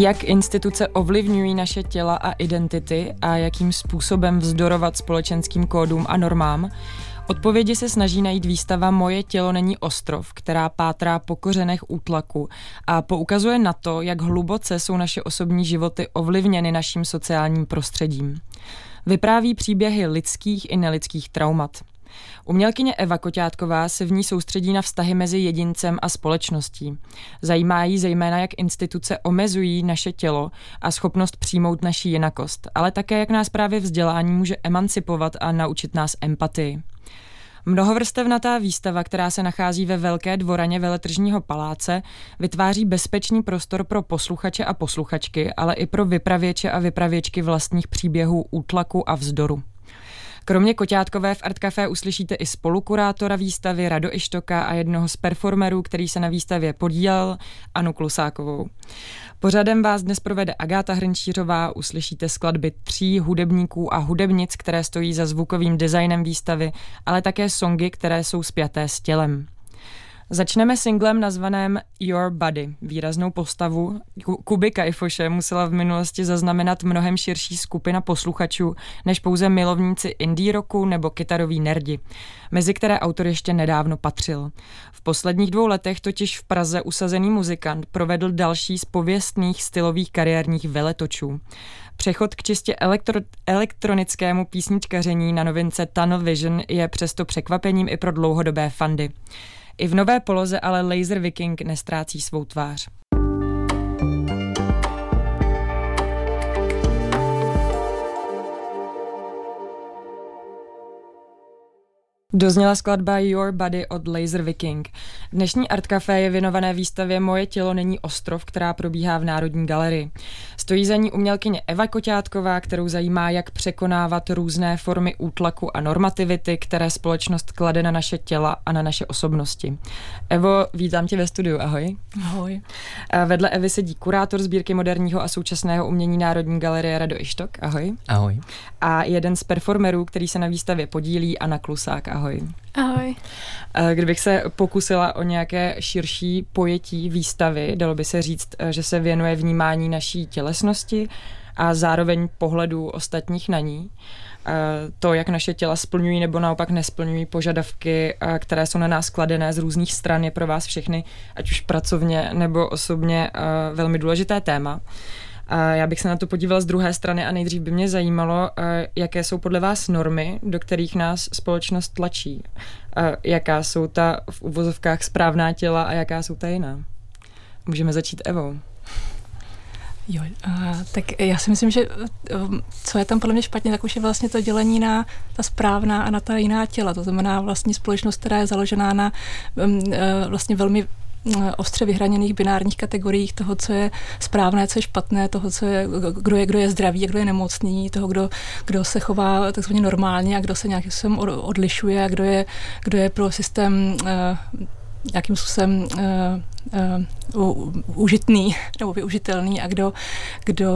Jak instituce ovlivňují naše těla a identity a jakým způsobem vzdorovat společenským kódům a normám, Odpovědi se snaží najít výstava Moje tělo není ostrov, která pátrá po kořenech útlaku a poukazuje na to, jak hluboce jsou naše osobní životy ovlivněny naším sociálním prostředím. Vypráví příběhy lidských i nelidských traumat. Umělkyně Eva Koťátková se v ní soustředí na vztahy mezi jedincem a společností. Zajímá jí zejména, jak instituce omezují naše tělo a schopnost přijmout naši jinakost, ale také jak nás právě vzdělání může emancipovat a naučit nás empatii. Mnohovrstevnatá výstava, která se nachází ve Velké dvoraně Veletržního paláce, vytváří bezpečný prostor pro posluchače a posluchačky, ale i pro vypravěče a vypravěčky vlastních příběhů útlaku a vzdoru. Kromě Koťátkové v Art Café uslyšíte i spolukurátora výstavy Rado Ištoka a jednoho z performerů, který se na výstavě podílel, Anu Klusákovou. Pořadem vás dnes provede Agáta Hrnčířová, uslyšíte skladby tří hudebníků a hudebnic, které stojí za zvukovým designem výstavy, ale také songy, které jsou spjaté s tělem. Začneme singlem nazvaném Your Body. Výraznou postavu Kuby Kajfoše musela v minulosti zaznamenat mnohem širší skupina posluchačů než pouze milovníci indie rocku nebo kytaroví nerdi, mezi které autor ještě nedávno patřil. V posledních dvou letech totiž v Praze usazený muzikant provedl další z pověstných stylových kariérních veletočů. Přechod k čistě elektro- elektronickému písničkaření na novince Tunnel Vision je přesto překvapením i pro dlouhodobé fandy. I v nové poloze ale Laser Viking nestrácí svou tvář. Dozněla skladba Your Body od Laser Viking. Dnešní Art Café je věnované výstavě Moje tělo není ostrov, která probíhá v Národní galerii. Stojí za ní umělkyně Eva Koťátková, kterou zajímá, jak překonávat různé formy útlaku a normativity, které společnost klade na naše těla a na naše osobnosti. Evo, vítám tě ve studiu, ahoj. Ahoj. A vedle Evy sedí kurátor sbírky moderního a současného umění Národní galerie Rado Ištok, ahoj. Ahoj. A jeden z performerů, který se na výstavě podílí, Anna Klusák, ahoj. Ahoj. Kdybych se pokusila o nějaké širší pojetí výstavy, dalo by se říct, že se věnuje vnímání naší tělesnosti a zároveň pohledu ostatních na ní. To, jak naše těla splňují nebo naopak nesplňují požadavky, které jsou na nás kladené z různých stran, je pro vás všechny, ať už pracovně nebo osobně, velmi důležité téma. Já bych se na to podívala z druhé strany a nejdřív by mě zajímalo, eh, jaké jsou podle vás normy, do kterých nás společnost tlačí. Jaká jsou ta v uvozovkách správná těla a jaká jsou ta jiná. Můžeme začít Evou. Jo, tak já si myslím, že um, co je tam podle mě špatně, tak už je vlastně to dělení na ta správná a na ta jiná těla. To znamená vlastně společnost, která je založená na um, uh, vlastně velmi Eh, ostře vyhraněných binárních kategoriích toho, co je správné, co je špatné, toho, co je, kdo je, kdo je zdravý kdo je nemocný, toho, kdo, kdo se chová takzvaně normálně a kdo se nějakým způsobem odlišuje a kdo je, kdo je pro systém uh, nějakým způsobem uh, uh, užitný nebo využitelný a kdo, kdo,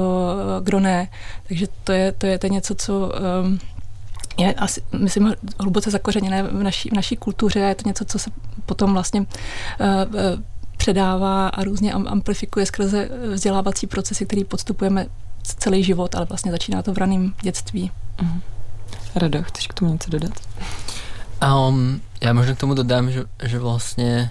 kdo ne. Takže to je, to je, to je něco, co um, je asi, myslím, hluboce zakořeněné v naší, v naší kultuře a je to něco, co se potom vlastně uh, předává a různě amplifikuje skrze vzdělávací procesy, který podstupujeme celý život, ale vlastně začíná to v raném dětství. Uh-huh. Rado, chceš k tomu něco dodat? Um, já možná k tomu dodám, že, že vlastně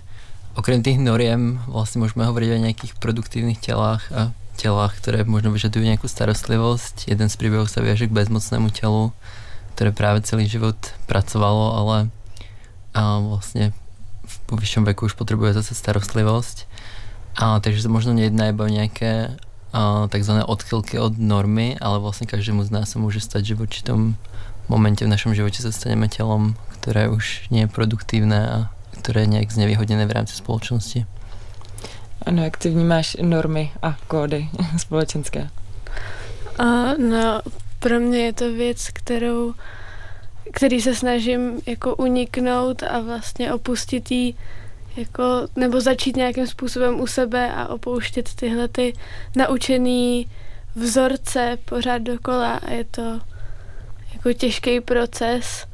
okrem těch noriem vlastně můžeme hovořit o nějakých produktivních tělách a tělách, které možno vyžadují nějakou starostlivost. Jeden z příběhů se věže k bezmocnému tělu, které právě celý život pracovalo, ale a vlastně po vyšším věku už potřebuje zase starostlivost. A, takže se možno nejedná iba o nějaké a, takzvané odchylky od normy, ale vlastně každému z nás se může stát, že v určitom momente v našem životě se staneme tělom, které už nie je produktivné a které je nějak znevýhodněné v rámci společnosti. Ano, jak ty vnímáš normy a kódy společenské? Uh, no, pro mě je to věc, kterou, který se snažím jako uniknout a vlastně opustit jí jako, nebo začít nějakým způsobem u sebe a opouštět tyhle ty naučený vzorce pořád dokola a je to jako těžký proces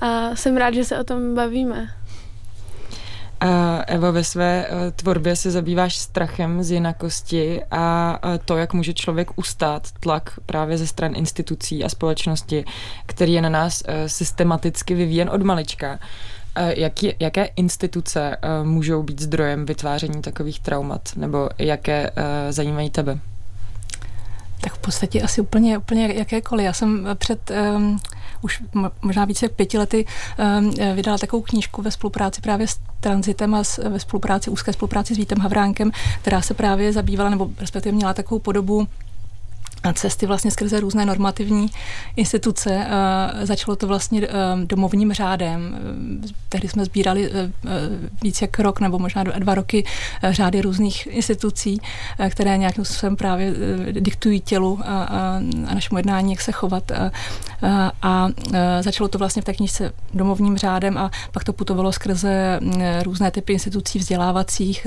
a jsem rád, že se o tom bavíme. A Evo, ve své eh, tvorbě se zabýváš strachem z jinakosti a to, jak může člověk ustát tlak právě ze stran institucí a společnosti, který je na nás eh, systematicky vyvíjen od malička. Jaký, jaké instituce můžou být zdrojem vytváření takových traumat, nebo jaké zajímají tebe? Tak v podstatě asi úplně, úplně jakékoliv. Já jsem před um, už možná více jak pěti lety um, vydala takovou knížku ve spolupráci právě s Transitem a s, ve spolupráci, úzké spolupráci s Vítem Havránkem, která se právě zabývala, nebo respektive měla takovou podobu cesty vlastně skrze různé normativní instituce. Začalo to vlastně domovním řádem. Tehdy jsme sbírali víc jak rok nebo možná dva roky řády různých institucí, které nějakým způsobem právě diktují tělu a, našemu jednání, jak se chovat. A, a začalo to vlastně v té knižce domovním řádem a pak to putovalo skrze různé typy institucí vzdělávacích,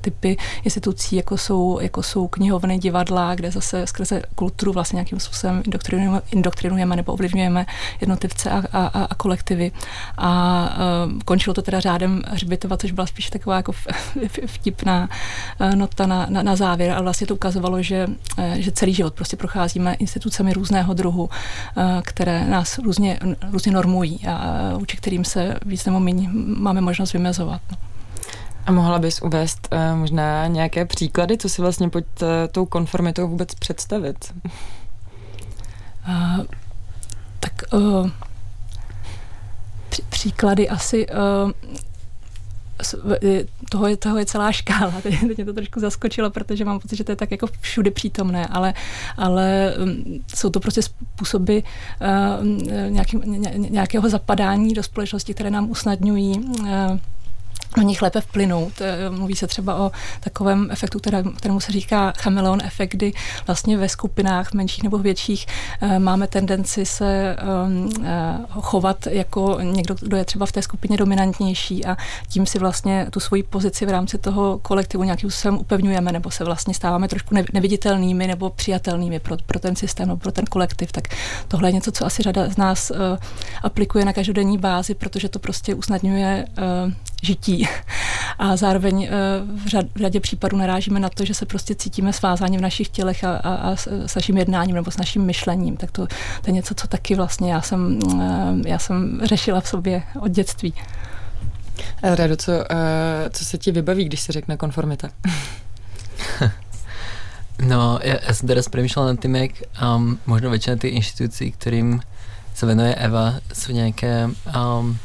typy institucí, jako jsou, jako jsou knihovny, divadla, kde zase skrze kulturu vlastně nějakým způsobem indoktrinujeme, indoktrinujeme nebo ovlivňujeme jednotlivce a, a, a kolektivy. A uh, končilo to teda řádem hřbitova, což byla spíš taková jako vtipná uh, nota na, na, na závěr, ale vlastně to ukazovalo, že, uh, že celý život prostě procházíme institucemi různého druhu, uh, které nás různě, různě normují a vůči kterým se víc nebo méně máme možnost vymezovat. No. A mohla bys uvést uh, možná nějaké příklady, co si vlastně pod uh, tou konformitou vůbec představit? Uh, tak uh, při, příklady asi uh, toho je, toho je celá škála. Teď, teď mě to trošku zaskočilo, protože mám pocit, že to je tak jako všude přítomné, ale, ale jsou to prostě způsoby uh, nějaký, ně, nějakého zapadání do společnosti, které nám usnadňují uh, do nich lépe vplynout. Eh, mluví se třeba o takovém efektu, kterému se říká chameleon efekt, kdy vlastně ve skupinách menších nebo větších eh, máme tendenci se ehm, eh, chovat jako někdo, kdo je třeba v té skupině dominantnější a tím si vlastně tu svoji pozici v rámci toho kolektivu nějakým způsobem upevňujeme nebo se vlastně stáváme trošku neviditelnými nebo přijatelnými pro, pro ten systém nebo pro ten kolektiv. Tak tohle je něco, co asi řada z nás aplikuje na každodenní bázi, protože to prostě usnadňuje žití. A zároveň eh, v, řad, v řadě případů narážíme na to, že se prostě cítíme svázáni v našich tělech a, a, a s naším jednáním nebo s naším myšlením. Tak to, to je něco, co taky vlastně já jsem, eh, já jsem řešila v sobě od dětství. Rado, co, uh, co se ti vybaví, když se řekne konformita? no, já, já jsem teraz přemýšlel nad tím, jak um, možno většina těch institucí, kterým se venuje Eva, jsou nějaké um,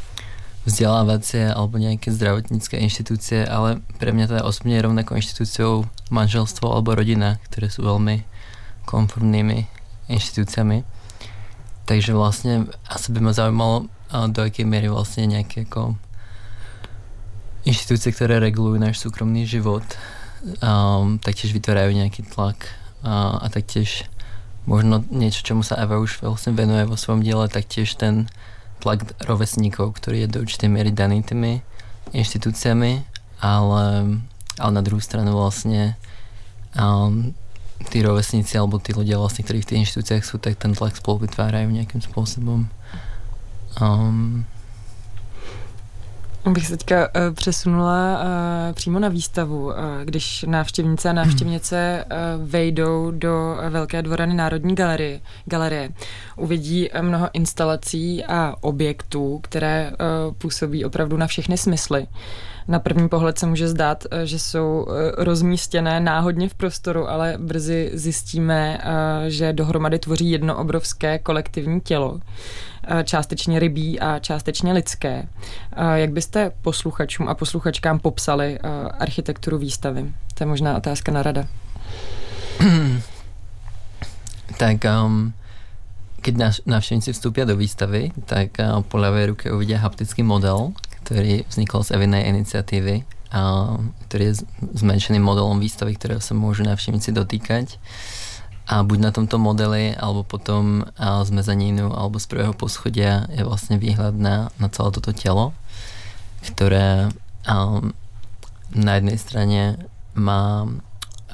vzdelávacie alebo nejaké zdravotnícke inštitúcie, ale pre mňa osobne je rovnako inštitúciou manželstvo alebo rodina, ktoré sú veľmi konformnými inštitúciami. Takže vlastne asi by ma zaujímalo, do akej miery vlastne nejaké ako inštitúcie, ktoré regulujú náš súkromný život, um, taktiež vytvárajú nejaký tlak a, a taktiež možno niečo, čomu sa Eva už vlastne venuje vo svojom diele, taktiež ten tlak rovesníkov, ktorý je do určitej miery daný tými inštitúciami, ale, ale na druhú stranu vlastne um, tí rovesníci alebo tí ľudia vlastne, ktorí v tých inštitúciách sú, tak ten tlak spolu vytvárajú nejakým spôsobom. Um, Bych se teďka uh, přesunula uh, přímo na výstavu, uh, když návštěvnice a návštěvnice uh, vejdou do Velké dvorany Národní galerie, galerie. Uvidí mnoho instalací a objektů, které uh, působí opravdu na všechny smysly. Na první pohled se může zdát, že jsou rozmístěné náhodně v prostoru, ale brzy zjistíme, že dohromady tvoří jedno obrovské kolektivní tělo. Eh, částečně rybí a částečně lidské. Jak byste posluchačům a posluchačkám popsali architekturu výstavy? To je možná otázka na rada. tak um, keď návštěvníci vstupí do výstavy, tak uh, po levé ruke uvidí haptický model, který vznikl z Evinej iniciativy, uh, který je zmenšeným modelom výstavy, kterého se můžu návštěvníci dotýkať. A buď na tomto modeli, alebo potom z mezanínu, alebo z prvého poschodia je vlastne výhľad na, na celé toto telo, ktoré um, na jednej strane má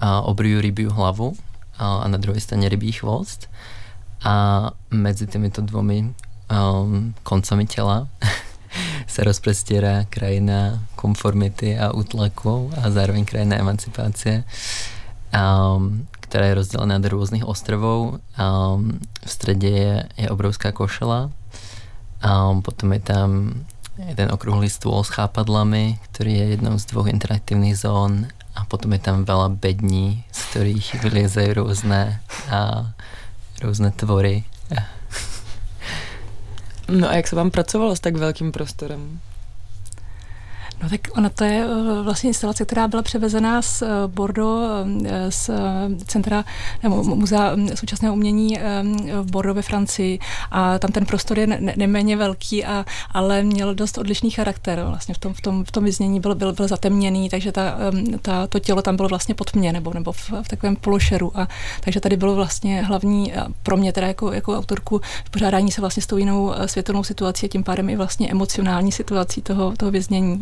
obriu rybiu hlavu a na druhej strane rybí chvost. A medzi týmito dvomi um, koncami tela se rozprestírá krajina konformity a útlaku a zároveň krajina emancipácie, um, která je rozdělená do různých ostrovů. Um, v středě je, je obrovská košela, um, potom je tam jeden okruhlý stôl s chápadlami, ktorý je jednou z dvoch interaktívnych zón a potom je tam veľa bední, z ktorých vyliezajú rôzne, a, různé tvory. No a jak se vám pracovalo s tak velkým prostorem? No tak ona to je eh, vlastně instalace, která byla převezená z eh, Bordeaux, eh, z centra nebo muzea hm, současného umění v Bordeaux ve Francii a tam ten prostor je neméně velký, a, ale měl dost odlišný charakter. Vlastně v tom, v tom, v tom vyznění byl, byl, byl zatemněný, takže ta, ta, to tělo tam bylo vlastně pod mě nebo, nebo v, v takovém pološeru. A, takže tady bylo vlastně hlavní pro mě teda jako, jako autorku pořádání se vlastně s tou jinou světelnou situací a tím pádem i vlastně emocionální situací toho, toho věznění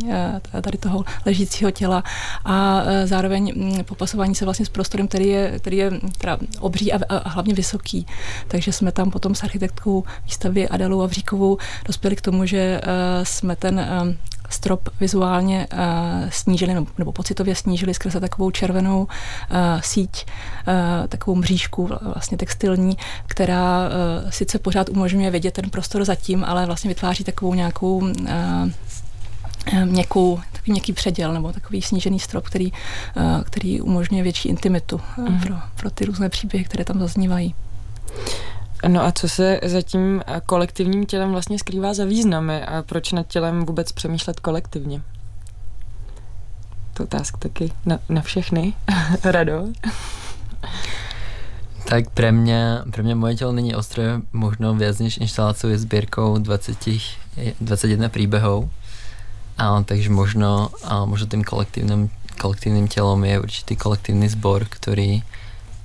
tady toho ležícího těla a e, zároveň popasování se vlastně s prostorem, který je, který je teda obří a, a hlavně vysoký. Takže jsme tam potom s architektkou výstavy Adelou Avříkovou dospěli k tomu, že e, jsme ten e, strop vizuálně uh, snížili, nebo, pocitově snížili skrze takovou červenou uh, síť, uh, takovou mřížku vlastně textilní, která uh, sice pořád umožňuje vidět ten prostor zatím, ale vlastně vytváří takovou nějakou uh, měkkou, takový měkký předěl nebo takový snížený strop, který, eh, který umožňuje větší intimitu mm. pro, pro ty různé příběhy, které tam zaznívají. No a co se za tím kolektivním tělem vlastně skrývá za významy a proč nad tělem vůbec přemýšlet kolektivně? To otázka taky na, na všechny. Rado? Tak pre mňa, pre mňa moje telo není ostré, možno viac než inštaláciou je sbírkou 20, 21 príbehov a, takže možno, a možno tým kolektívnym, kolektívnym telom je určitý kolektívny zbor, ktorý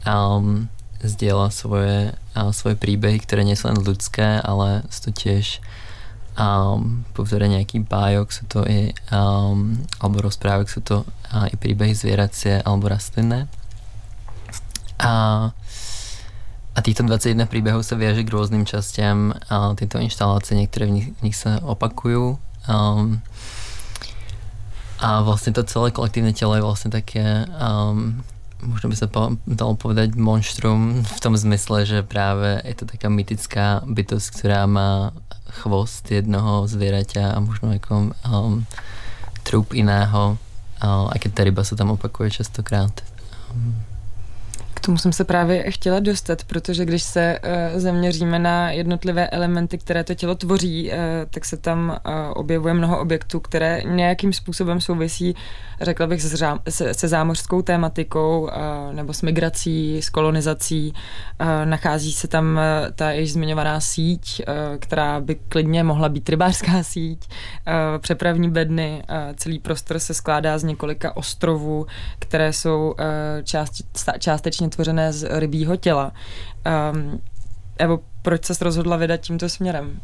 um, zdieľa svoje, uh, svoje príbehy, ktoré nie sú len ľudské, ale sú to tiež um, povzore nejaký bájok, sú to i, um, alebo rozprávek, sú to uh, i príbehy zvieracie alebo rastlinné. A, a týchto 21 príbehov sa viaže k rôznym častiam a tieto inštalácie, niektoré v nich, v nich sa opakujú. Um, a vlastně to celé kolektivní tělo je vlastně také, um, možno by se dalo povedať monštrum v tom zmysle, že právě je to taká mytická bytost, která má chvost jednoho zvěraťa a možno jako um, trup jiného, uh, a keď ta ryba se tam opakuje častokrát. Um, tomu jsem se právě chtěla dostat, protože když se uh, zaměříme na jednotlivé elementy, které to tělo tvoří, uh, tak se tam uh, objevuje mnoho objektů, které nějakým způsobem souvisí, řekla bych, se, se zámořskou tématikou nebo s migrací, s kolonizací. Nachází se tam ta již zmiňovaná síť, která by klidně mohla být rybářská síť, přepravní bedny. Celý prostor se skládá z několika ostrovů, které jsou část, částečně tvořené z rybího těla. Um, Evo, proč se rozhodla vydat tímto směrem?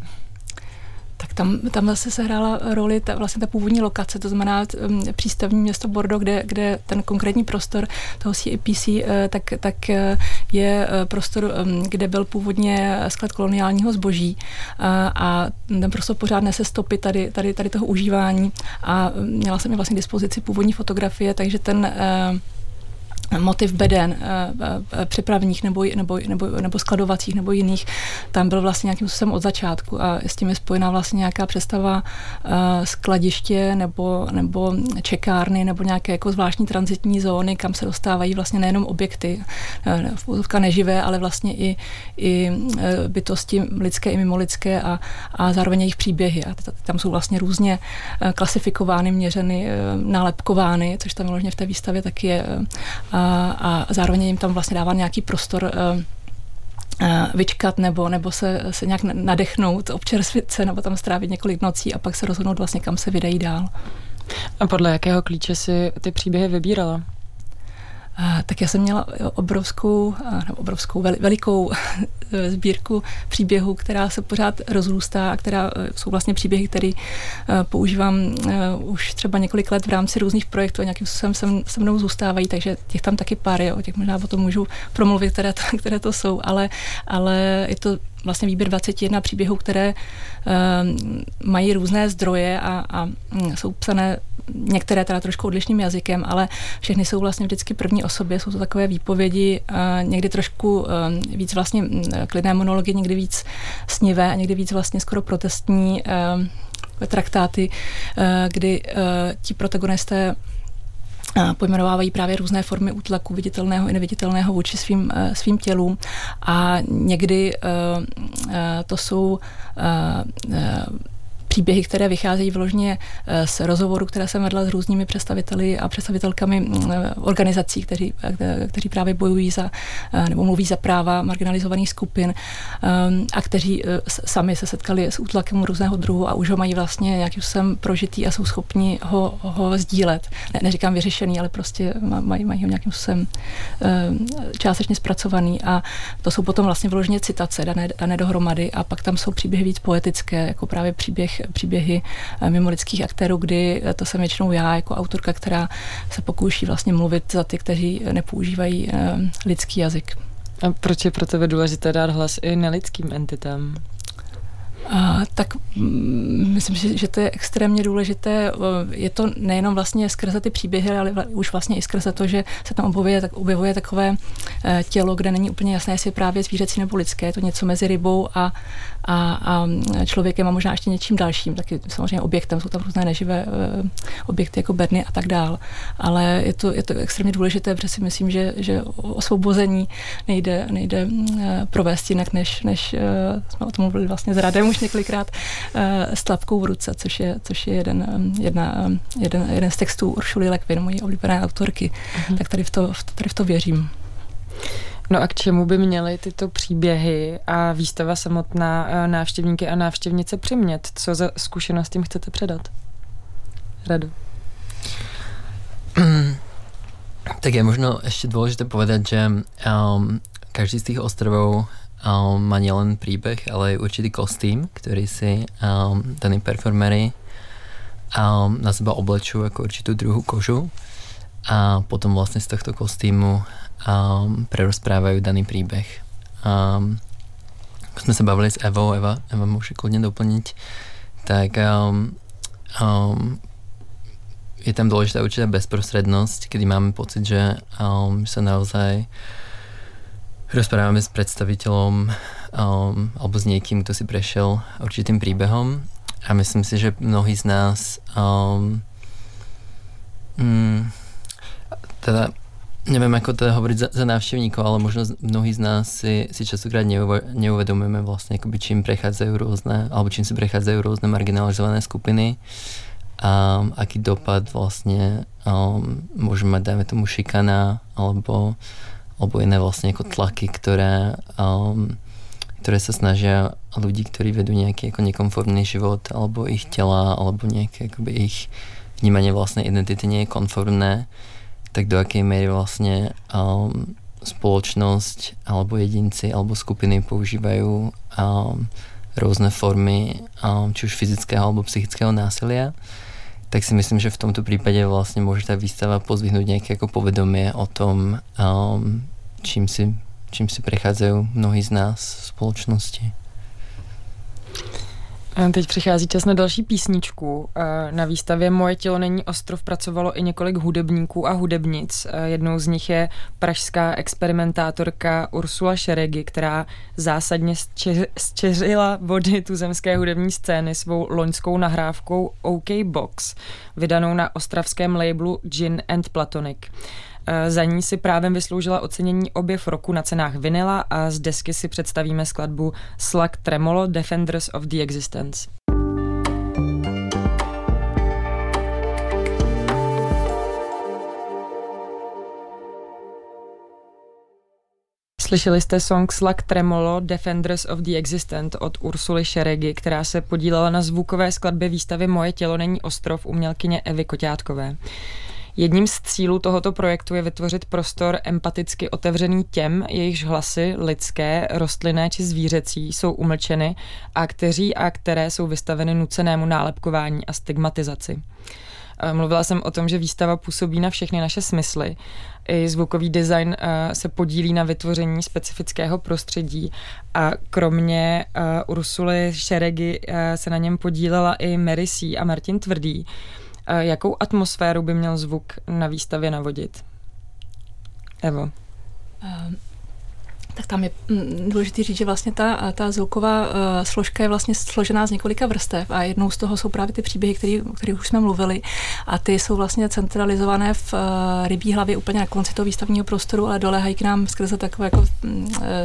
Tak tam, tam zase se hrála roli ta, vlastně ta původní lokace, to znamená um, přístavní město Bordeaux, kde, kde ten konkrétní prostor toho CAPC, uh, tak, tak uh, je uh, prostor, um, kde byl původně sklad koloniálního zboží uh, a ten prostor pořád nese stopy tady, tady, tady toho užívání a měla jsem i vlastně dispozici původní fotografie, takže ten uh, motiv beden eh, eh, přepravních nebo, nebo, nebo, nebo skladovacích nebo jiných, tam byl vlastně nějakým způsobem od začátku a s tím je spojená vlastně nějaká představa eh, skladiště nebo, nebo čekárny nebo nějaké jako zvláštní transitní zóny, kam se dostávají vlastně nejenom objekty, v neživé, ale vlastně i, i bytosti lidské i mimolidské a, a zároveň jejich příběhy. A tam jsou vlastně různě klasifikovány, měřeny, nálepkovány, což tam vlastně v té výstavě taky je a zároveň jim tam vlastně dává nějaký prostor eh, eh, vyčkat nebo, nebo se, se nějak nadechnout, občerstvit se nebo tam strávit několik nocí a pak se rozhodnout vlastně, kam se vydají dál. A podle jakého klíče si ty příběhy vybírala? Tak já jsem měla obrovskou, nebo obrovskou, velikou sbírku příběhů, která se pořád rozrůstá a která jsou vlastně příběhy, které používám už třeba několik let v rámci různých projektů a nějakým způsobem se mnou zůstávají, takže těch tam taky pár je, o těch možná o tom můžu promluvit, které to, které to jsou, ale, ale je to vlastně výběr 21 příběhů, které mají různé zdroje a, a jsou psané některé teda trošku odlišným jazykem, ale všechny jsou vlastně vždycky první osobě, jsou to takové výpovědi, uh, někdy trošku uh, víc vlastně mm, klidné monology, někdy víc snivé a někdy víc vlastně skoro protestní uh, traktáty, kdy ti protagonisté pojmenovávají právě různé formy útlaku viditelného i neviditelného vůči svým, eh, svým tělům. A někdy eh, eh, to jsou příběhy, které vycházejí vložně eh, z rozhovoru, které jsem vedla s různými představiteli a představitelkami mm, eh, organizací, kteří, eh, kteří právě bojují za nebo mluví za práva marginalizovaných skupin a kteří sami se setkali s útlakem různého druhu a už ho mají vlastně nějakým způsobem prožitý a jsou schopni ho, ho sdílet. Ne, neříkám vyřešený, ale prostě mají, mají ho nějakým způsobem částečně zpracovaný a to jsou potom vlastně vložně citace dané, dané dohromady a pak tam jsou příběhy víc poetické, jako právě příběh příběhy eh, mimo lidských aktérů, kdy eh, to jsem většinou já jako autorka, která se pokouší vlastně mluvit za ty, kteří nepoužívají eh, lidský jazyk. A proč je pro tebe důležité dát hlas i nelidským entitám? A, tak mm, myslím, že, že to je extrémně důležité. Je to nejenom vlastně skrze ty příběhy, ale už vlastně i skrze to, že se tam objevuje, tak objevuje takové tělo, kde není úplně jasné, jestli je právě zvířecí nebo lidské. Je to něco mezi rybou a, a, a člověkem a možná ještě něčím dalším, taky samozřejmě objektem, jsou tam různé neživé uh, objekty jako bedny a tak dál. Ale je to, je to extrémně důležité, protože si myslím, že, že osvobození nejde, nejde uh, provést jinak, než, než uh, jsme o tom mluvili vlastně s Radem už několikrát, s tlapkou v ruce, což je, což je jeden, jedna, jeden, jeden z textů Uršuly Lekvin, mojí oblíbené autorky. Uh-huh. Tak tady v to, tady v to věřím. No a k čemu by měly tyto příběhy a výstava samotná eh, návštěvníky a návštěvnice přimět? Co za zkušenost jim chcete předat? Radu. Tak je možno ešte dôležité povedať, že um, každý z tých ostrovov um, má nielen príbeh, ale aj určitý kostým, ktorý si um, daní performery um, na seba oblečujú ako určitú druhú kožu a potom vlastne z tohto kostýmu um, prerozprávajú daný príbeh. Um, sme sa bavili s Evou, Eva, Eva môže kľudne doplniť, tak um, um, je tam dôležitá určitá bezprostrednosť, kedy máme pocit, že um, sa naozaj rozprávame s predstaviteľom um, alebo s niekým, kto si prešiel určitým príbehom a myslím si, že mnohí z nás um, mm, teda neviem ako to hovoriť za, za návštevníkov, ale možno mnohí z nás si, si častokrát neuvedomujeme vlastne, akoby čím prechádzajú rôzne, alebo čím si prechádzajú rôzne marginalizované skupiny a aký dopad vlastne um, môže mať, dajme tomu, šikana alebo, alebo iné vlastne ako tlaky, ktoré, um, ktoré sa snažia ľudí, ktorí vedú nejaký ako nekonformný život alebo ich tela alebo nejaké akoby ich vnímanie vlastnej identity nie je konformné, tak do akej miery vlastne um, spoločnosť alebo jedinci alebo skupiny používajú um, rôzne formy um, či už fyzického alebo psychického násilia tak si myslím, že v tomto prípade vlastne môže tá výstava pozvihnúť nejaké ako povedomie o tom, um, čím, si, čím si prechádzajú mnohí z nás v spoločnosti. Teď přichází čas na další písničku. Na výstavě Moje tělo není ostrov pracovalo i několik hudebníků a hudebnic. Jednou z nich je pražská experimentátorka Ursula Šeregy, která zásadně zčeřila vody tuzemské hudební scény svou loňskou nahrávkou OK Box, vydanou na ostravském labelu Gin and Platonic. Eh, za ní si právě vysloužila ocenění objev roku na cenách vinila a z desky si představíme skladbu Slug Tremolo Defenders of the Existence. Slyšeli jste song Slug Tremolo Defenders of the Existent od Ursuly Šeregy, která se podílela na zvukové skladbě výstavy Moje tělo není ostrov umělkyně Evy Koťátkové. Jedním z cílů tohoto projektu je vytvořit prostor empaticky otevřený těm, jejichž hlasy lidské, rostlinné či zvířecí jsou umlčeny a kteří a které jsou vystaveny nucenému nálepkování a stigmatizaci. Mluvila jsem o tom, že výstava působí na všechny naše smysly. I zvukový design se podílí na vytvoření specifického prostředí a kromě Ursuly Šeregy se na něm podílela i Mary C. a Martin Tvrdý. Jakou atmosféru by měl zvuk na výstavě navodit? Evo. Um tak tam je mm, důležité říct, že vlastně ta, ta zvuková uh, složka je vlastně složená z několika vrstev a jednou z toho jsou právě ty příběhy, který, o kterých už jsme mluvili. A ty jsou vlastně centralizované v uh, rybí hlavě úplně na konci toho výstavního prostoru, ale doléhají k nám skrze takové jako uh,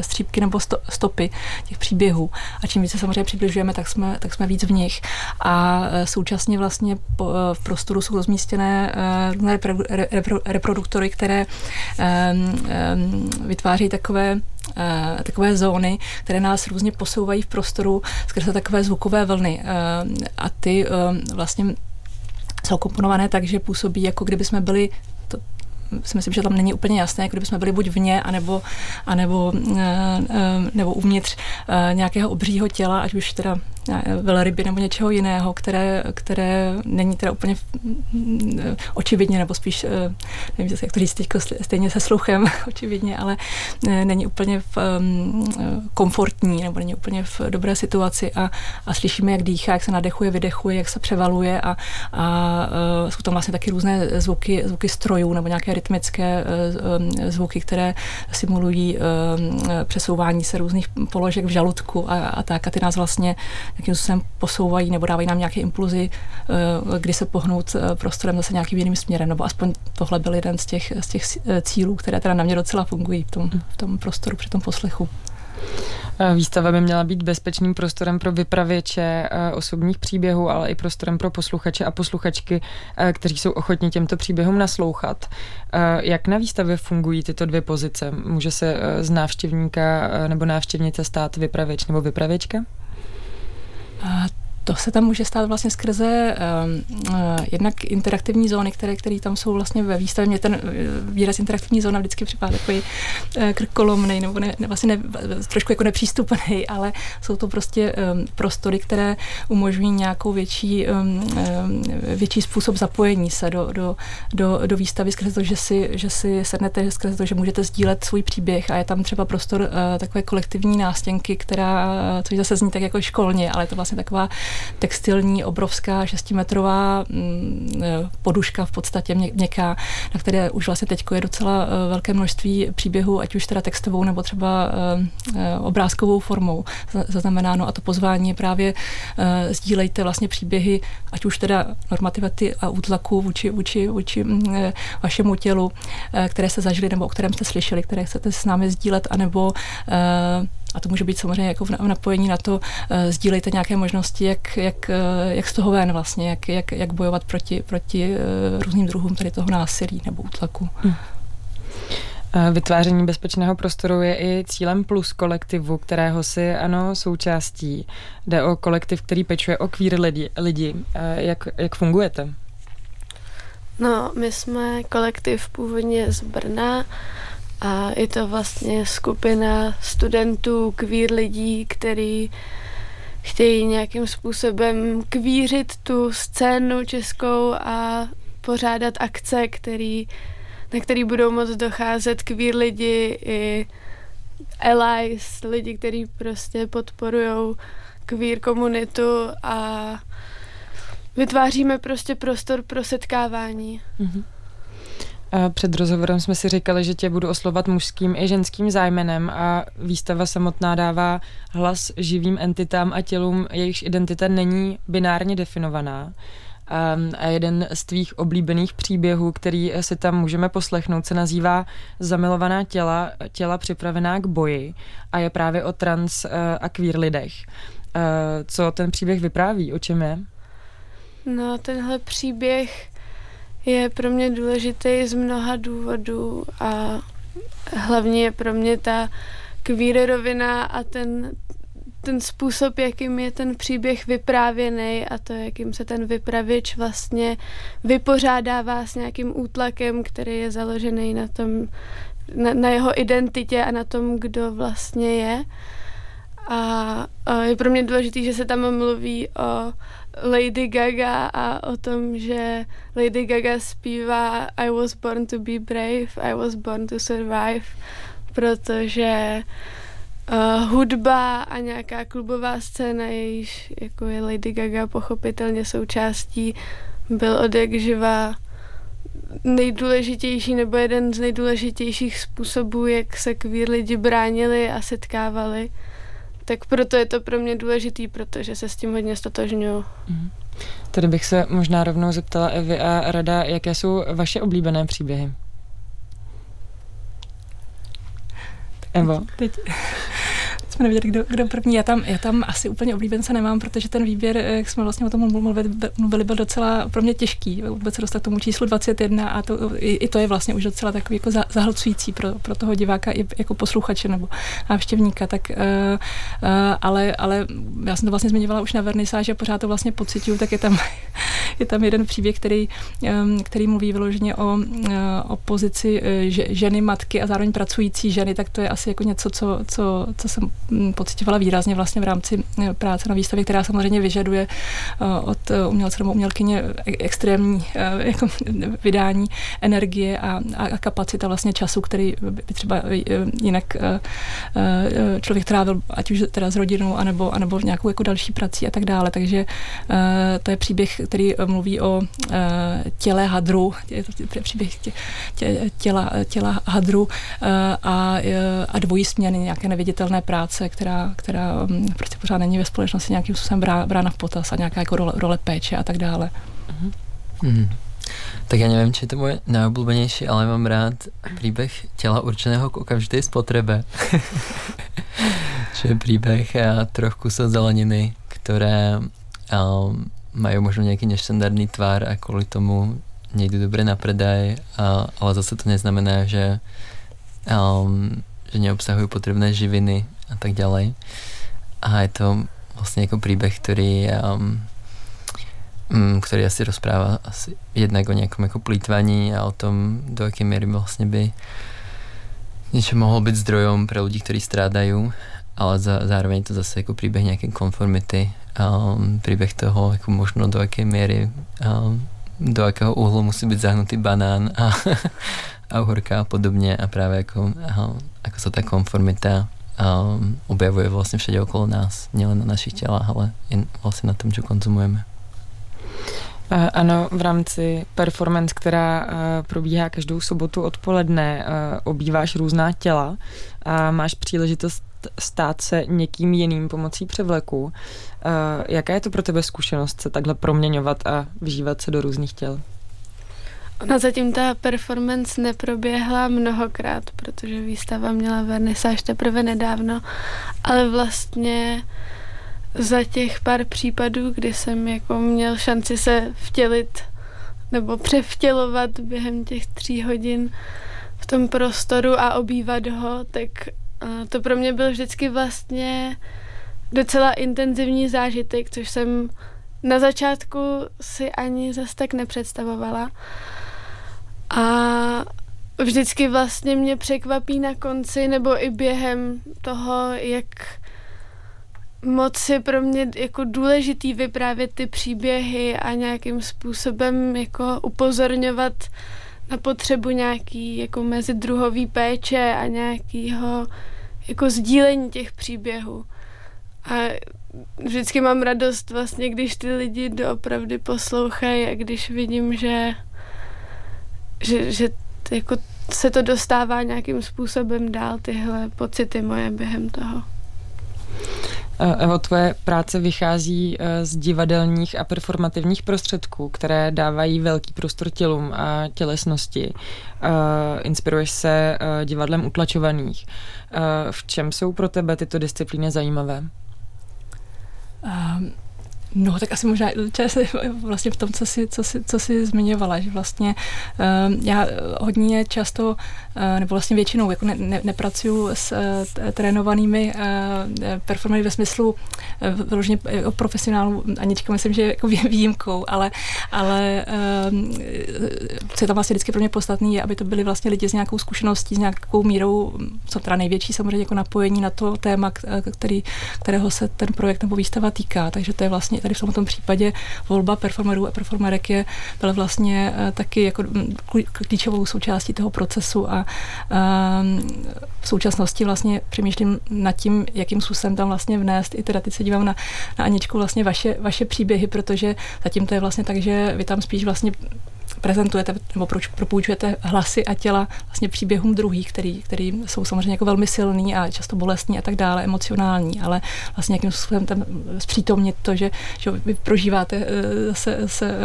střípky nebo sto, stopy těch příběhů. A čím více samozřejmě přibližujeme, tak jsme, tak jsme víc v nich. A současně vlastně v prostoru jsou rozmístěné repro, repro, reproduktory, které vytváří takové Eh, takové zóny, které nás různě posouvají v prostoru skrze takové zvukové vlny. Eh, a ty eh, vlastně jsou komponované tak, že působí, jako kdyby jsme byli si myslím, že tam není úplně jasné, jako kdybychom byli buď vně, anebo, anebo nebo uvnitř nějakého obřího těla, ať už teda velryby nebo něčeho jiného, které, které není teda úplně očividně, nebo spíš, eh, nevím, jak to říct teď, stejně se sluchem, očividně, ale eh, není úplně v komfortní, nebo není úplně v dobré situaci a, a slyšíme, jak dýchá, jak se nadechuje, vydechuje, jak se převaluje a, a jsou tam vlastně taky různé zvuky, zvuky strojů nebo nějaké rytmické zvuky, které simulují přesouvání se různých položek v žaludku a, a tak. A ty nás vlastně jakým způsobem posouvají nebo dávají nám nějaké impulzy, eh, kdy se pohnout eh, prostorem zase nějakým jiným směrem, nebo aspoň tohle byl jeden z těch, z těch eh, cílů, které teda na mě docela fungují v tom, v tom prostoru při tom poslechu. Výstava by měla být bezpečným prostorem pro vypravěče osobních příběhů, ale i prostorem pro posluchače a posluchačky, kteří jsou ochotní těmto příběhům naslouchat. Jak na výstavě fungují tyto dvě pozice? Může se z návštěvníka nebo návštěvnice stát vypravěč nebo vypravěčka? Uh, to se tam může stát vlastně skrze uh, uh, jednak interaktivní zóny, které, které tam jsou vlastně ve výstavě. Mně ten uh, výraz interaktivní zóna vždycky připadá takový uh, krkolomný nebo ne, ne, vlastně ne, trošku jako nepřístupný, ale jsou to prostě um, prostory, které umožňují nějakou větší, um, um, větší způsob zapojení se do, do, do, do výstavy skrze to, že si, že si sednete, skrze to, že můžete sdílet svůj příběh a je tam třeba prostor uh, takové kolektivní nástěnky, která, což zase zní tak jako školně, ale je to vlastně taková textilní, obrovská šestimetrová mm, e, poduška v podstatě měkká, na které už vlastně teď je docela e, velké množství příběhů, ať už teda textovou nebo třeba e, obrázkovou formou zaznamenáno. A to pozvání je právě sdílejte vlastně příběhy, ať už teda normativity a útlaku vůči, vůči, vůči mm, vašemu tělu, které jste zažili nebo o kterém jste slyšeli, které chcete s námi sdílet, anebo a to může být samozřejmě jako v napojení na to, uh, sdílejte nějaké možnosti, jak, jak, uh, jak z toho ven vlastně, jak, jak, jak bojovat proti, proti uh, různým druhům tady toho násilí nebo útlaku. Hmm. Vytváření bezpečného prostoru je i cílem plus kolektivu, kterého si ano součástí. Jde o kolektiv, který pečuje o queer lidi. lidi. Jak, jak fungujete? No, my jsme kolektiv původně z Brna a je to vlastně skupina studentů, kvír lidí, který chtějí nějakým způsobem kvířit tu scénu českou a pořádat akce, který, na který budou moc docházet kvír lidi i allies, lidi, kteří prostě podporují kvír komunitu a vytváříme prostě prostor pro setkávání. Mm-hmm. Před rozhovorem jsme si říkali, že tě budu oslovat mužským i ženským zájmenem a výstava samotná dává hlas živým entitám a tělům, jejichž identita není binárně definovaná. A jeden z tvých oblíbených příběhů, který si tam můžeme poslechnout, se nazývá Zamilovaná těla, těla připravená k boji a je právě o trans a queer lidech. Co ten příběh vypráví? O čem je? No, tenhle příběh je pro mě důležitý z mnoha důvodů a hlavně je pro mě ta kvír rovina a ten ten způsob, jakým je ten příběh vyprávěný a to, jakým se ten vypravěč vlastně vypořádává s nějakým útlakem, který je založený na tom, na, na jeho identitě a na tom, kdo vlastně je. A, a je pro mě důležité, že se tam mluví o Lady Gaga a o tom, že Lady Gaga zpívá I was born to be brave, I was born to survive, protože uh, hudba a nějaká klubová scéna, jejíž jako je Lady Gaga pochopitelně součástí, byl od jak živa nejdůležitější nebo jeden z nejdůležitějších způsobů, jak se queer lidi bránili a setkávali. Tak proto je to pro mě důležitý, protože se s tím hodně stotožňuju. Mm. Tady bych se možná rovnou zeptala Evy a Rada, jaké jsou vaše oblíbené příběhy? Evo. Teď, jsme nevěděli, kdo, kdo první. Já tam, já tam asi úplně oblíbence nemám, protože ten výběr, jak jsme vlastně o tom mluvili, mluvili byl docela pro mě těžký. Vůbec se dostat k tomu číslu 21 a to, i, i to je vlastně už docela takový jako zahlcující pro, pro toho diváka i jako posluchače nebo návštěvníka. Tak, uh, uh, ale, ale já jsem to vlastně zmiňovala už na vernisáži a pořád to vlastně pocituju, tak je tam, je tam jeden příběh, který, um, který mluví vyloženě o, uh, o pozici ženy, matky a zároveň pracující ženy, tak to je asi jako něco, co, co, co jsem pocitovala výrazně vlastně v rámci eh, práce na výstavě, která samozřejmě vyžaduje eh, od eh, umělce nebo umělkyně e-, extrémní jako vydání energie a, a kapacita vlastně času, který by třeba jinak člověk trávil, ať už teda s rodinou, anebo, anebo nějakou jako další prací a tak dále. Takže to je příběh, který mluví o těle hadru, je to příběh tě, tě, těla, těla hadru a, a dvojí směny, nějaké neviditelné práce práce, která, která mm, prostě pořád není ve společnosti nějakým způsobem brána v potaz a nějaká jako role, role péče a tak dále. Mm-hmm. Mm. Tak já nevím, či je to moje nejoblíbenější, ale mám rád příběh těla určeného k okamžité spotřebe. Čo je příběh a troch kusov zeleniny, které um, mají možno nějaký neštandardní tvár a kvůli tomu nejdu dobře na predaj, a, ale zase to neznamená, že um, že neobsahují potřebné živiny a tak ďalej. A je to vlastně jako příběh, který um, um, který asi rozpráva asi jednak o nějakom jako plýtvaní a o tom, do jaké míry vlastně by něco mohlo být zdrojom pro lidi, kteří strádají, ale za, zároveň to zase jako příběh nějaké konformity, um, příběh toho, jako možno do jaké míry, um, do jakého úhlu musí být zahnutý banán a, a uhorka a podobně a právě jako, um, jako se ta konformita um, objevuje vlastně všade okolo nás, nielen na našich tělách, ale i vlastně na tom, co konzumujeme. Ano, v rámci performance, která probíhá každou sobotu odpoledne, obýváš různá těla a máš příležitost stát se někým jiným pomocí převleku. Jaká je to pro tebe zkušenost se takhle proměňovat a vžívat se do různých těl? Ona zatím ta performance neproběhla mnohokrát, protože výstava měla vernisáž teprve nedávno, ale vlastně za těch pár případů, kdy jsem jako měl šanci se vtělit nebo převtělovat během těch tří hodin v tom prostoru a obývat ho, tak to pro mě byl vždycky vlastně docela intenzivní zážitek, což jsem na začátku si ani zas tak nepředstavovala. A vždycky vlastně mě překvapí na konci nebo i během toho, jak moc je pro mě jako důležitý vyprávět ty příběhy a nějakým způsobem jako upozorňovat na potřebu nějaký jako mezidruhový péče a nějakýho jako sdílení těch příběhů. A vždycky mám radost vlastně, když ty lidi doopravdy poslouchají a když vidím, že že, že jako se to dostává nějakým způsobem dál, tyhle pocity moje během toho. Evo, tvoje práce vychází eh, z divadelních a performativních prostředků, které dávají velký prostor tělům a tělesnosti. Eh, inspiruješ se divadlem utlačovaných. V čem jsou pro tebe tyto disciplíny zajímavé? Um No, tak asi možná vlastně v tom, co jsi, co jsi, co jsi zmiňovala, že vlastně uh, já hodně často, uh, nebo vlastně většinou jako ne, ne, nepracuju s uh, trénovanými performery ve smyslu vyloženě uh, profesionálů, Anička myslím, že je jako výjimkou, ale, ale uh, co je tam vlastně vždycky pro mě podstatný, je, aby to byli vlastně lidi s nějakou zkušeností, s nějakou mírou, co teda největší samozřejmě jako napojení na to téma, který, kterého se ten projekt nebo výstava týká. Takže to je vlastně tady v tomto případě volba performerů a performerek je, byla vlastně uh, taky jako mm, klíčovou součástí toho procesu a uh, v současnosti vlastně přemýšlím nad tím, jakým způsobem tam vlastně vnést. I teda teď se dívám na, na Aničku vlastně vaše, vaše příběhy, protože zatím to je vlastně tak, že vy tam spíš vlastně prezentujete nebo proč propůjčujete hlasy a těla vlastně příběhům druhých, který, který jsou samozřejmě jako velmi silný a často bolestní a tak dále, emocionální, ale vlastně jakým způsobem tam zpřítomnit to, že, že vy prožíváte eh, se, se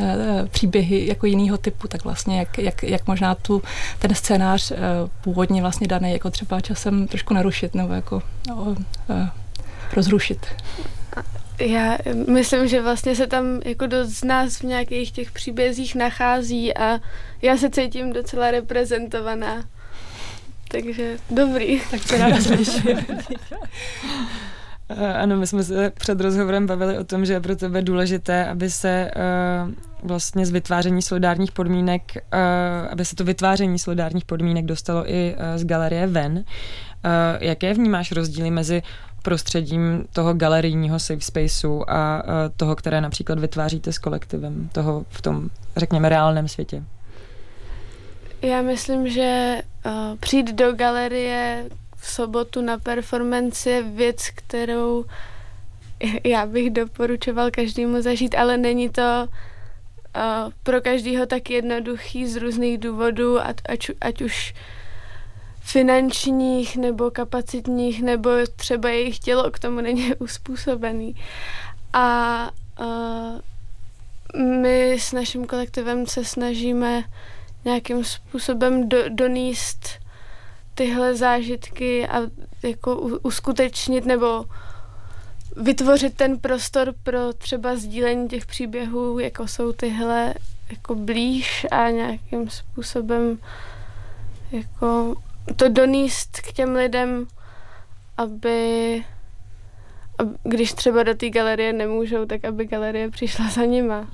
eh, příběhy jako jiného typu, tak vlastně jak, jak, jak možná tu ten scénář eh, původně vlastně daný jako třeba časem trošku narušit nebo jako no, rozrušit. Já myslím, že vlastně se tam jako dost z nás v nějakých těch příbězích nachází a já se cítím docela reprezentovaná. Takže dobrý. Tak to ráda Ano, my jsme se před rozhovorem bavili o tom, že je pro tebe důležité, aby se uh, vlastně z vytváření solidárních podmínek, uh, aby se to vytváření solidárních podmínek dostalo i uh, z galerie ven. Uh, jaké vnímáš rozdíly mezi prostředím toho galerijního safe spaceu a toho, které například vytváříte s kolektivem, toho v tom, řekněme, reálném světě? Já myslím, že uh, přijít do galerie v sobotu na performance je věc, kterou já bych doporučoval každému zažít, ale není to uh, pro každého tak jednoduchý z různých důvodů, ať, ať už finančních nebo kapacitních, nebo třeba jejich tělo k tomu není uspůsobený. A uh, my s naším kolektivem se snažíme nějakým způsobem do, doníst tyhle zážitky a jako uskutečnit nebo vytvořit ten prostor pro třeba sdílení těch příběhů, jako jsou tyhle jako blíž a nějakým způsobem jako to doníst k těm lidem, aby, aby když třeba do té galerie nemůžou, tak aby galerie přišla za nima.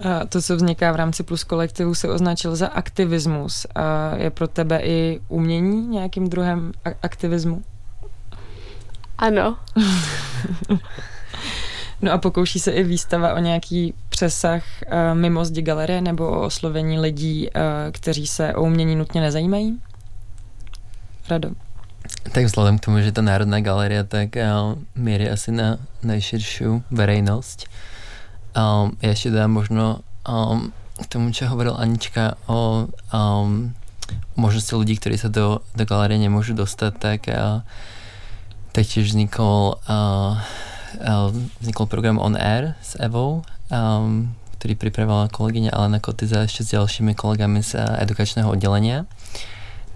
A to, co vzniká v rámci Plus kolektivu, se označil za aktivismus. A je pro tebe i umění nějakým druhem aktivismu? Ano. no a pokouší se i výstava o nějaký přesah uh, mimo zdi galerie nebo o oslovení lidí, uh, kteří se o umění nutně nezajímají? Rado. Tak vzhledem k tomu, že ta Národná galerie tak uh, míří asi na nejširší verejnosť. Um, já ještě dám možno um, k tomu, čo hovoril Anička o um, možnosti lidí, kteří se do, do galerie nemůžu dostat, tak, uh, tak tiež vznikol, uh, uh, vznikol program On Air s Evou, um, který připravila kolegyně Alena Kotyza ještě s dalšími kolegami z edukačného oddělenia.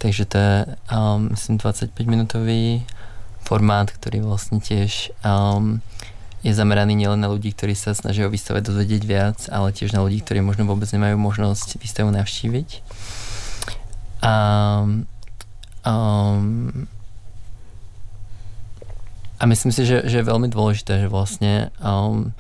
Takže to je, um, myslím, 25-minutový formát, který vlastně těž um, je zameraný nielen na ľudí, ktorí sa snažia o výstave dozvedieť viac, ale tiež na ľudí, ktorí možno vôbec nemajú možnosť výstavu navštíviť. A, um, a myslím si, že, že je veľmi dôležité, že vlastne um,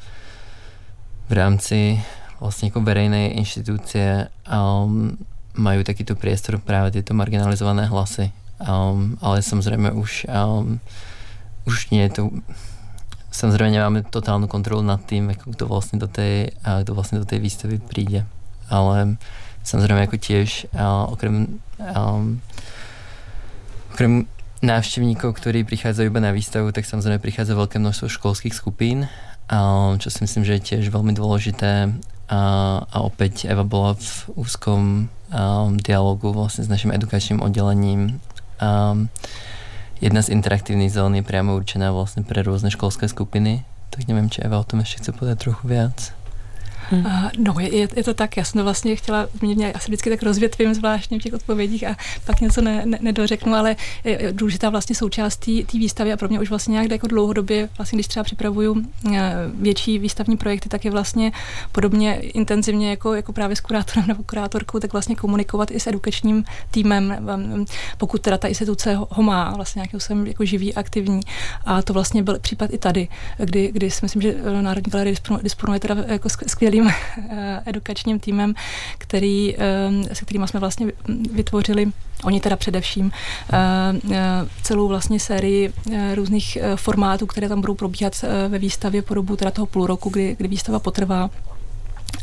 v rámci vlastne ako verejnej inštitúcie um, majú takýto priestor práve tieto marginalizované hlasy. Um, ale samozrejme už, um, už nie je to Samozřejmě nemáme totálnu kontrolu nad tým, jako kdo vlastně do té, kdo vlastně do té výstavy přijde. Ale samozřejmě jako tiež, okrem, um, okrem návštěvníků, kteří přichádzají iba na výstavu, tak samozřejmě přichádza velké množstvo školských skupín, čo si myslím, že je tiež velmi důležité. A, a opäť Eva byla v úzkom um, dialogu vlastně s naším edukačním oddělením. Um, jedna z interaktívnych zón je priamo určená vlastne pre rôzne školské skupiny, tak neviem, či Eva o tom ešte chce povedať trochu viac. Uh, no, je, je, to tak, já jsem to vlastně chtěla mě asi vždycky tak rozvětvím zvláštně v těch odpovědích a pak něco ne, ne, nedořeknu, ale je, důležitá vlastně součást té výstavy a pro mě už vlastně nějak jako dlouhodobě, vlastně když třeba připravuju uh, větší výstavní projekty, tak je vlastně podobně intenzivně jako, jako právě s kurátorem nebo kurátorkou, tak vlastně komunikovat i s edukačním týmem, pokud teda ta instituce ho má, vlastně nějaký jsem jako živý, aktivní. A to vlastně byl případ i tady, kdy, kdy si myslím, že Národní galerie disponuje, disponuje teda jako skvělým eh, edukačním týmem, který, eh, se kterými jsme vlastně vytvořili Oni teda především eh, celou vlastně sérii různých formátů, které tam budou probíhat ve výstavě po dobu teda toho půl roku, kdy, kdy výstava potrvá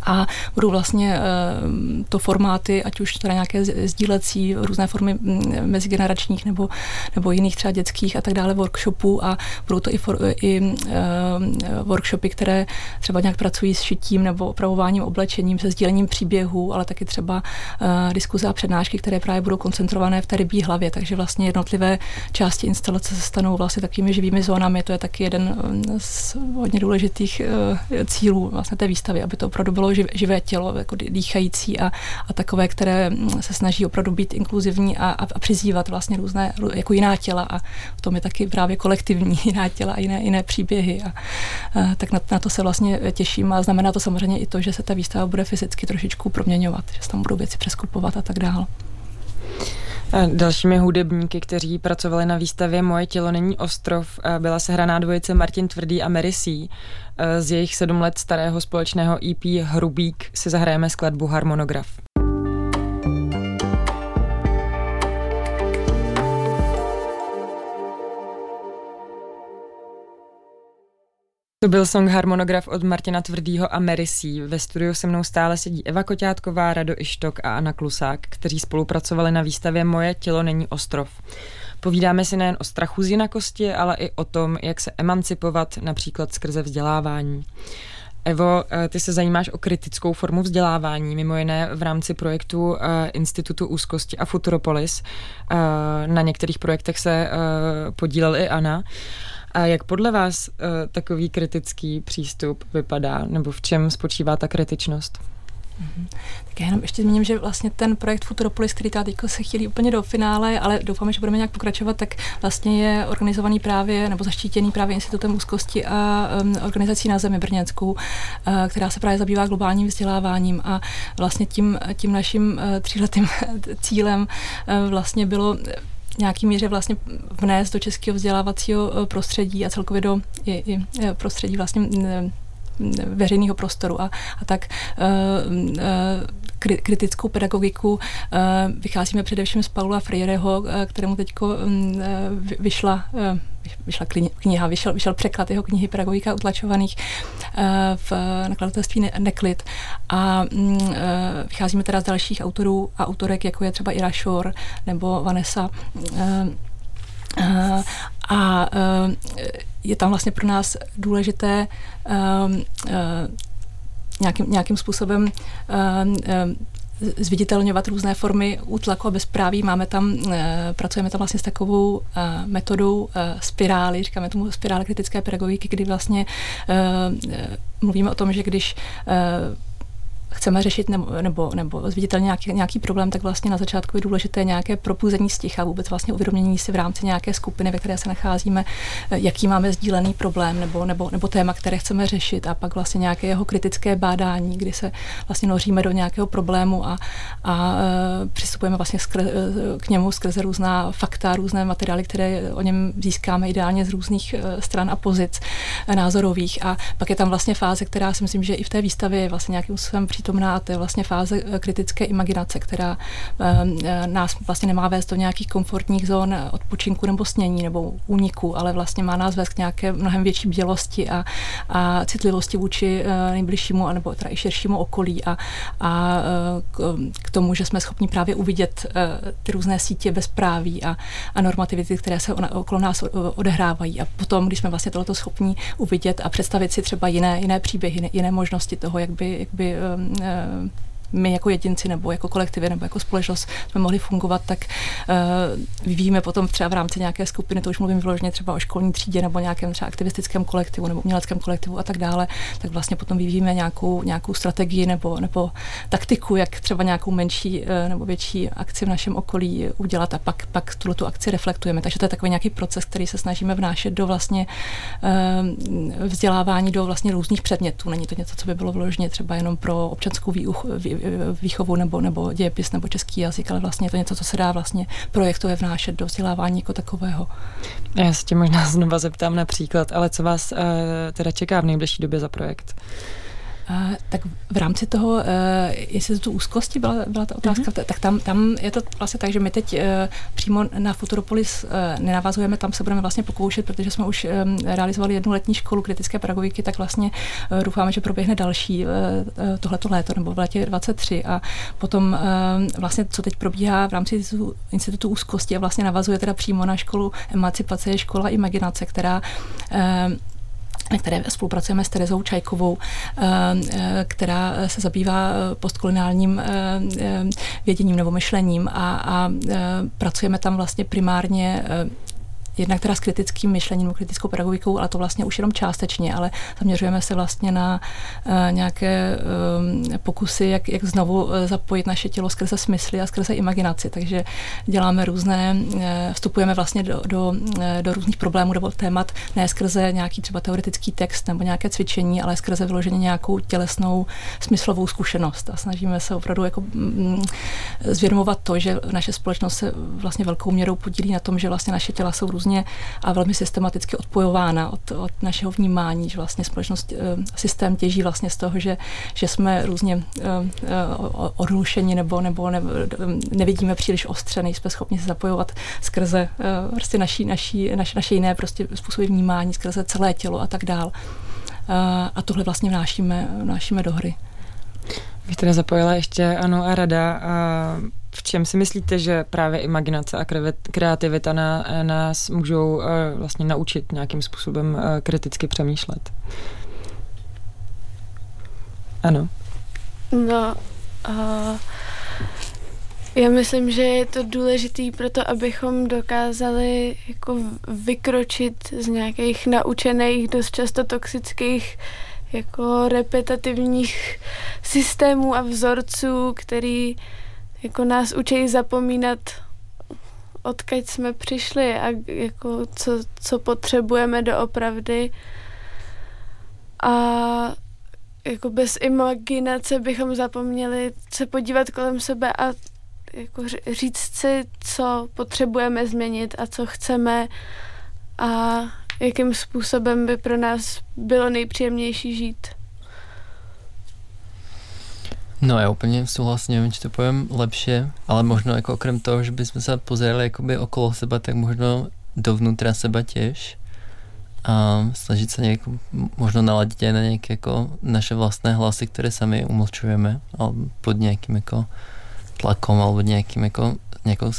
a budou vlastně uh, to formáty, ať už teda nějaké sdílecí, různé formy mm, mezigeneračních nebo, nebo jiných třeba dětských a tak dále workshopů a budou to i, for, i uh, workshopy, které třeba nějak pracují s šitím nebo opravováním oblečením, se sdílením příběhů, ale taky třeba uh, diskuze a přednášky, které právě budou koncentrované v té rybí hlavě, takže vlastně jednotlivé části instalace se stanou vlastně takovými živými zónami, to je taky jeden z hodně důležitých cílů vlastně té výstavy, aby to opravdu bylo živé tělo, jako dýchající a, a takové, které mm, se snaží opravdu být inkluzivní a, a, a přizývat vlastně různé jako jiná těla. A v tom je taky právě kolektivní jiná těla a jiné, jiné příběhy. A, a tak na, na to se vlastně těším. A znamená to samozřejmě i to, že se ta výstava bude fyzicky trošičku proměňovat, že se tam budou věci přeskupovat a tak dále. Dalšími hudebníky, kteří pracovali na výstavě Moje tělo není ostrov, byla sehraná dvojice Martin Tvrdý a Mary C. Z jejich sedm let starého společného EP Hrubík si zahrajeme skladbu Harmonograf. To byl song Harmonograf od Martina Tvrdýho a Merisí. Ve studiu se mnou stále sedí Eva Koťátková, Rado Ištok a Anna Klusák, kteří spolupracovali na výstavě Moje tělo není ostrov. Povídáme si nejen o strachu z jinakosti, ale i o tom, jak se emancipovat například skrze vzdělávání. Evo, eh, ty se zajímáš o kritickou formu vzdělávání, mimo jiné v rámci projektu eh, Institutu úzkosti a Futuropolis. Eh, na některých projektech se podílel i Anna. A jak podle vás uh, takový kritický přístup vypadá, nebo v čem spočívá ta kritičnost? Mm-hmm. Tak já jenom ještě zmíním, že vlastně ten projekt Futuropolis, který tady se chýlí úplně do finále, ale doufáme, že budeme nějak pokračovat, tak vlastně je organizovaný právě nebo zaštítěný právě Institutem úzkosti a um, organizací na zemi Brněnskou, uh, která se právě zabývá globálním vzděláváním a vlastně tím, tím naším uh, tříletým cílem uh, vlastně bylo nějaký míře vlastně vnést do českého vzdělávacího eh, prostředí a celkově do i, i eh, prostředí vlastně veřejného prostoru. A, a tak uh, uh, kritickou pedagogiku vycházíme především z Paula Freireho, kterému teď vyšla vyšla kniha, vyšel, vyšel překlad jeho knihy Pedagogika utlačovaných v nakladatelství Neklid. A mm, vycházíme teda z dalších autorů a autorek, jako je třeba Ira Shore nebo Vanessa. A je tam vlastně pro nás důležité nějakým, nějakým způsobem zviditelňovat různé formy útlaku a bezpráví. Máme tam, pracujeme tam vlastně s takovou metodou spirály, říkáme tomu spirály kritické pedagogiky, kdy vlastně mluvíme o tom, že když chceme řešit nebo, nebo, nebo zviditelně nějaký, nějaký problém, tak vlastně na začátku je důležité nějaké propuzení sticha, vůbec vlastně uvědomění si v rámci nějaké skupiny, ve které se nacházíme, eh, jaký máme sdílený problém nebo, nebo, nebo téma, které chceme řešit a pak vlastně nějaké jeho kritické bádání, kdy se vlastně noříme do nějakého problému a, a uh, přistupujeme vlastně skr, uh, k němu skrze různá fakta, různé materiály, které o něm získáme ideálně z různých stran a pozic názorových. A pak je tam vlastně fáze, která si myslím, že i v té výstavě je vlastně nějakým způsobem přítomná a to je vlastně fáze eh, kritické imaginace, která ehm, eh, nás vlastně nemá vést do nějakých komfortních zón odpočinku nebo snění nebo úniku, ale vlastně má nás vést k nějaké mnohem větší bělosti a, a citlivosti vůči eh, nejbližšímu nebo teda i širšímu okolí a, a k tomu, že jsme schopni právě uvidět ty různé sítě bezpráví a, a normativity, které se okolo nás odehrávají. A potom, když jsme vlastně tohoto schopni uvidět a představit si třeba jiné, jiné příběhy, jiné možnosti toho, jak by, jak by uh, my jako jedinci nebo jako kolektivy nebo jako společnost jsme mohli fungovat, tak uh, vyvíjíme potom třeba v rámci nějaké skupiny, to už mluvím vyloženě třeba o školní třídě nebo nějakém třeba aktivistickém kolektivu nebo uměleckém kolektivu a tak dále, tak vlastně potom vyvíjíme nějakou, nějakou strategii nebo, nebo taktiku, jak třeba nějakou menší uh, nebo větší akci v našem okolí udělat a pak, pak tuto tu akci reflektujeme. Takže to je takový nějaký proces, který se snažíme vnášet do vlastně uh, vzdělávání do vlastně různých předmětů. Není to něco, co by bylo vložně třeba jenom pro občanskou výchovu nebo, nebo dějepis nebo český jazyk, ale vlastně je to něco, co se dá vlastně projektově vnášet do vzdělávání jako takového. Já se tě možná znova zeptám na příklad, ale co vás uh, teda čeká v nejbližší době za projekt? Tak v rámci toho, uh, jestli tu úzkosti byla, byla ta otázka, mm-hmm. tak tam, tam je to vlastně tak, že my teď uh, přímo na Futuropolis uh, nenavazujeme, tam se budeme vlastně pokoušet, protože jsme už um, realizovali jednu letní školu kritické pedagogiky, tak vlastně uh, doufáme, že proběhne další uh, tohleto léto nebo v létě 23 a potom uh, vlastně, co teď probíhá v rámci institutu úzkosti a vlastně navazuje teda přímo na školu emancipace je škola imaginace, která uh, na které spolupracujeme s Terezou Čajkovou, eh, eh, která se zabývá eh, postkoloniálním věděním nebo myšlením a, a pracujeme tam vlastně primárně jednak teda s kritickým myšlením, kritickou pedagogikou, ale to vlastně už jenom částečně, ale zaměřujeme se vlastně na uh, nějaké um, pokusy, jak, jak znovu uh, zapojit naše tělo skrze smysly a skrze imaginaci. Takže děláme různé, vstupujeme vlastně do, do, do různých problémů nebo témat, ne skrze nějaký třeba teoretický text nebo nějaké cvičení, ale skrze vyloženě nějakou tělesnou smyslovou zkušenost. A snažíme se opravdu jako mm, zvědomovat to, že naše společnost se vlastně velkou měrou podílí na tom, že vlastně naše těla jsou různé různě a velmi systematicky odpojována od, od našeho vnímání, že vlastně společnost, eh, systém těží vlastně z toho, že, že jsme různě eh, eh, odlušeni nebo, nebo ne, nevidíme příliš ostře, nejsme schopni se zapojovat skrze prostě naší, naší, naš, naše jiné prostě způsoby vnímání, skrze celé tělo a tak dál. A tohle vlastně vnášíme, vnášíme do hry. Bych teda zapojila ještě Anu a Rada. A v čem si myslíte, že právě imaginace a kreativita na, nás můžou uh, vlastně naučit nějakým způsobem uh, kriticky přemýšlet? Ano. No, uh, já myslím, že je to důležitý pro to, abychom dokázali jako vykročit z nějakých naučených, dost často toxických jako repetitivních systémů a vzorců, který jako nás učí zapomínat, odkud jsme přišli a jako co, co potřebujeme doopravdy. A jako bez imaginace bychom zapomněli se podívat kolem sebe a jako říct si, co potřebujeme změnit a co chceme a jakým způsobem by pro nás bylo nejpříjemnější žít. No ja úplne súhlasím, neviem, či to poviem lepšie, ale možno ako okrem toho, že by sme sa pozerali akoby okolo seba, tak možno dovnútra seba tiež a snažiť sa nejako možno naladiť aj na nejaké ako naše vlastné hlasy, ktoré sami umlčujeme alebo pod nejakým ako tlakom alebo nejakým ako nejakou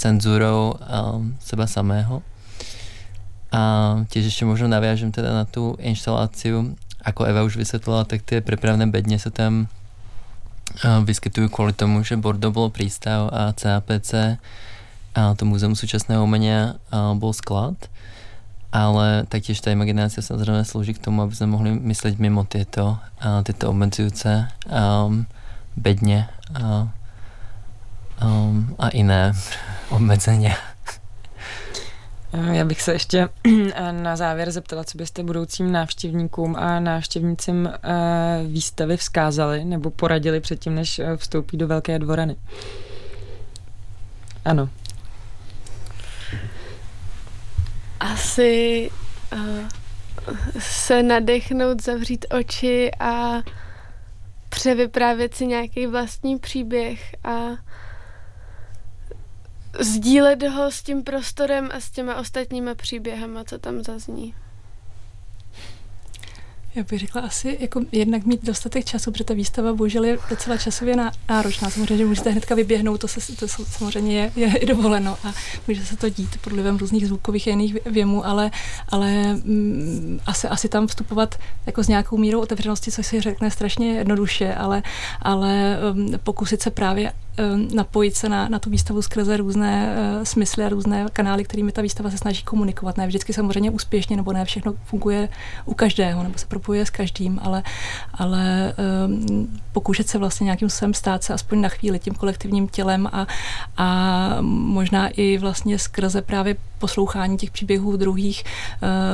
cenzúrou um, seba samého. A tiež ešte možno naviažem teda na tú inštaláciu, ako Eva už vysvetlila, tak tie prepravné bedne sa tam vyskytujú kvôli tomu, že Bordeaux bolo prístav a CAPC a to Múzeum súčasného umenia bol sklad. Ale taktiež tá imaginácia samozrejme slúži k tomu, aby sme mohli myslieť mimo tieto, tieto obmedzujúce um, bedne a, um, a iné obmedzenia. Já bych se ještě na závěr zeptala, co byste budoucím návštěvníkům a návštěvnicím eh, výstavy vzkázali nebo poradili předtím, než eh, vstoupí do Velké dvorany. Ano. Asi uh, se nadechnout, zavřít oči a převyprávět si nějaký vlastní příběh a sdílet ho s tím prostorem a s těma ostatníma příběhama, co tam zazní. Já bych řekla asi jako jednak mít dostatek času, protože ta výstava bohužel je docela časově náročná. Samozřejmě, že můžete hnedka vyběhnout, to, se, to samozřejmě je, je i dovoleno a může se to dít pod vlivem různých zvukových a jiných věmů, ale, ale mm, asi, asi tam vstupovat jako s nějakou mírou otevřenosti, což si řekne strašně jednoduše, ale, ale um, pokusit se právě napojit se na, na tu výstavu skrze různé uh, smysly a různé kanály, kterými ta výstava se snaží komunikovat. Ne vždycky samozřejmě úspěšně, nebo ne všechno funguje u každého, nebo se propojuje s každým, ale, ale um, pokoušet se vlastně nějakým způsobem stát se aspoň na chvíli tím kolektivním tělem a, a možná i vlastně skrze právě poslouchání těch příběhů druhých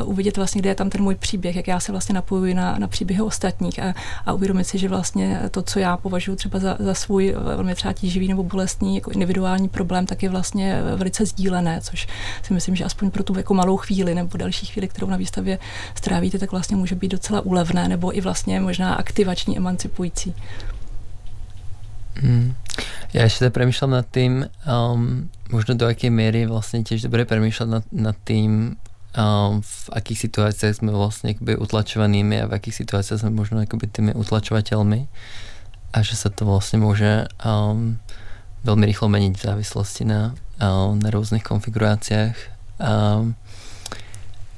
uh, uvidět vlastně, kde je tam ten můj příběh, jak já se vlastně napojuji na, na příběhy ostatních a, a uvědomit si, že vlastně to, co já považuji třeba za, za svůj velmi třeba tíživý nebo bolestný jako individuální problém, tak je vlastně velice sdílené, což si myslím, že aspoň pro tu jako malou chvíli nebo další chvíli, kterou na výstavě strávíte, tak vlastně může být docela úlevné nebo i vlastně možná aktivační, emancipující. Hmm. Ja ešte premyšľam nad tým, um, možno do akej miery vlastne tiež dobre premýšľať nad, nad tým, um, v akých situáciách sme vlastne akoby utlačovanými a v akých situáciách sme možno akoby tými utlačovateľmi a že sa to vlastne môže um, veľmi rýchlo meniť v závislosti na, um, na rôznych konfiguráciách. Um,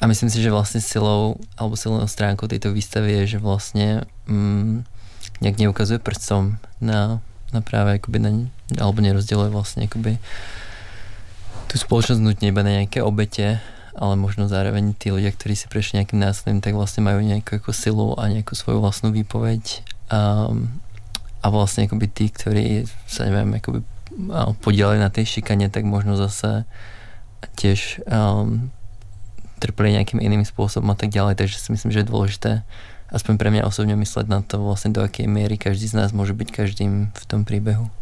a myslím si, že vlastne silou alebo silnou stránkou tejto výstavy je, že vlastne um, nejak neukazuje prstom na na práve akoby na, alebo nerozdieluje vlastne akoby tú spoločnosť nutne iba na nejaké obete, ale možno zároveň tí ľudia, ktorí si prešli nejakým násilím, tak vlastne majú nejakú ako silu a nejakú svoju vlastnú výpoveď a, a vlastne akoby tí, ktorí sa neviem, akoby podielali na tej šikane, tak možno zase tiež um, trpeli nejakým iným spôsobom a tak ďalej, takže si myslím, že je dôležité aspoň pre mňa osobne myslet na to vlastne do akej miery každý z nás môže byť každým v tom príbehu.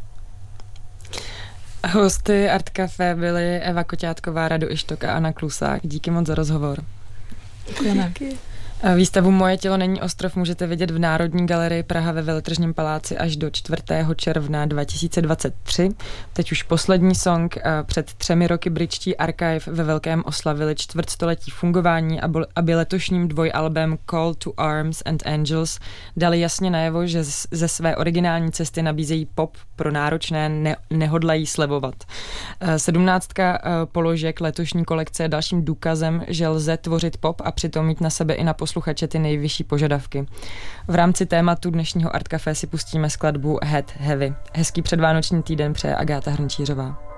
Hosty Art Café byly Eva Koťátková, Radu Ištok a Anna Klusák. Díky moc za rozhovor. Děkujeme. Díky. Výstavu Moje tělo není ostrov můžete vidět v Národní galerii Praha ve Veletržním paláci až do 4. června 2023. Teď už poslední song. Před třemi roky britští Archive ve Velkém oslavili čtvrtstoletí fungování, aby letošním dvojalbem Call to Arms and Angels dali jasně najevo, že ze své originální cesty nabízejí pop pro náročné, ne- nehodlají slevovat. Sedmnáctka položek letošní kolekce je dalším důkazem, že lze tvořit pop a přitom mít na sebe i na posluchače ty nejvyšší požadavky. V rámci tématu dnešního Art Café si pustíme skladbu Head Heavy. Hezký předvánoční týden přeje Agáta Hrnčířová.